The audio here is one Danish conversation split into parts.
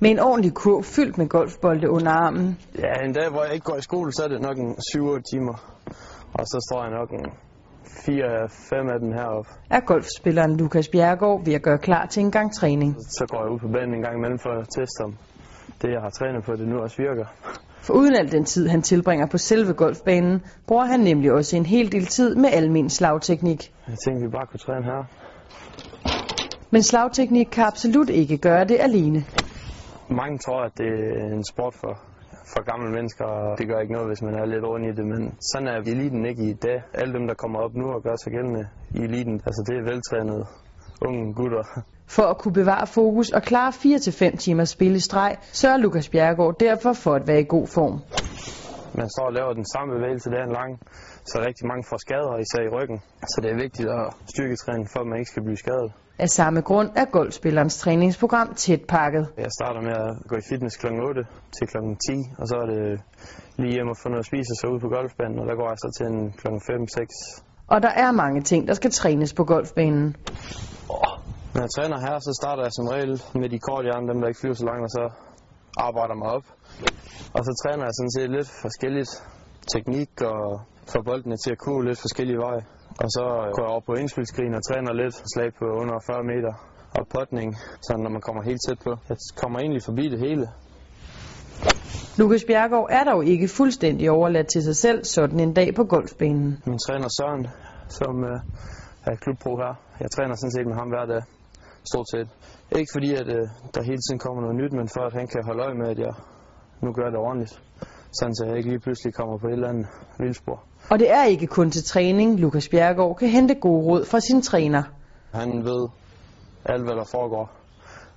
Med en ordentlig kurv fyldt med golfbolde under armen. Ja, en dag, hvor jeg ikke går i skole, så er det nok en 7-8 timer. Og så står jeg nok en 4-5 af dem heroppe. Er golfspilleren Lukas Bjergård ved at gøre klar til en gang træning. Så går jeg ud på banen en gang imellem for at teste om det, jeg har trænet på, det nu også virker. For uden al den tid, han tilbringer på selve golfbanen, bruger han nemlig også en hel del tid med almen slagteknik. Jeg tænkte, vi bare kunne træne her. Men slagteknik kan absolut ikke gøre det alene. Mange tror, at det er en sport for, for gamle mennesker, og det gør ikke noget, hvis man er lidt rundt i det, men sådan er eliten ikke i dag. Alle dem, der kommer op nu og gør sig gældende i eliten, altså det er veltrænede unge gutter. For at kunne bevare fokus og klare 4-5 timers spil i streg, sørger Lukas Bjergård derfor for at være i god form. Man står og laver den samme bevægelse dagen lang, så rigtig mange får skader, især i ryggen. Så det er vigtigt at styrketræne, for at man ikke skal blive skadet. Af samme grund er golfspillerens træningsprogram tæt pakket. Jeg starter med at gå i fitness kl. 8 til kl. 10, og så er det lige hjem og få noget at spise og så ud på golfbanen, og der går jeg så til en kl. 5-6. Og der er mange ting, der skal trænes på golfbanen. Når jeg træner her, så starter jeg som regel med de korte hjerne, dem der ikke flyver så langt, og så arbejder mig op. Og så træner jeg sådan set lidt forskelligt teknik og får boldene til at kunne lidt forskellige veje. Og så går jeg over på indspilskrigen og træner lidt slag på under 40 meter og potning, så når man kommer helt tæt på. Jeg kommer egentlig forbi det hele. Lukas Bjergård er dog ikke fuldstændig overladt til sig selv sådan en dag på golfbanen. Min træner Søren, som øh, er klubpro her, jeg træner sådan set med ham hver dag, stort set. Ikke fordi, at øh, der hele tiden kommer noget nyt, men for at han kan holde øje med, at jeg nu gør det ordentligt. Sådan så jeg ikke lige pludselig kommer på et eller andet vildspor. Og det er ikke kun til træning, Lukas Bjergård kan hente gode råd fra sin træner. Han ved alt, hvad der foregår,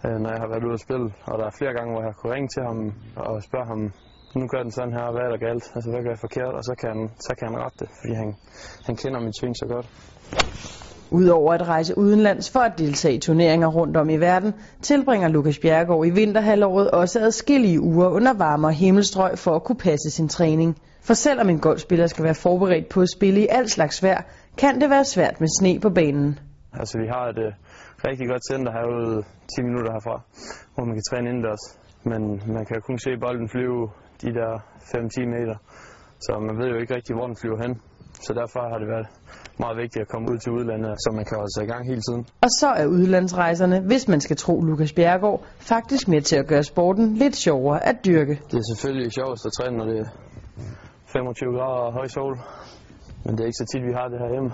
øh, når jeg har været ude at spille. Og der er flere gange, hvor jeg kunne ringe til ham og spørge ham, nu gør den sådan her, hvad er der galt? Altså, hvad gør jeg forkert? Og så kan han, så kan han rette det, fordi han, han kender min sving så godt. Udover at rejse udenlands for at deltage i turneringer rundt om i verden, tilbringer Lukas Bjergård i vinterhalvåret også adskillige uger under varmere himmelstrøg for at kunne passe sin træning. For selvom en golfspiller skal være forberedt på at spille i al slags vejr, kan det være svært med sne på banen. Altså, vi har et øh, rigtig godt center herude 10 minutter herfra, hvor man kan træne indendørs. Men man kan kun se bolden flyve de der 5-10 meter, så man ved jo ikke rigtig, hvor den flyver hen. Så derfor har det været meget vigtigt at komme ud til udlandet, så man kan holde sig i gang hele tiden. Og så er udlandsrejserne, hvis man skal tro Lukas Bjergård, faktisk med til at gøre sporten lidt sjovere at dyrke. Det er selvfølgelig sjovest at træne, når det er 25 grader og høj sol. Men det er ikke så tit, vi har det her hjemme.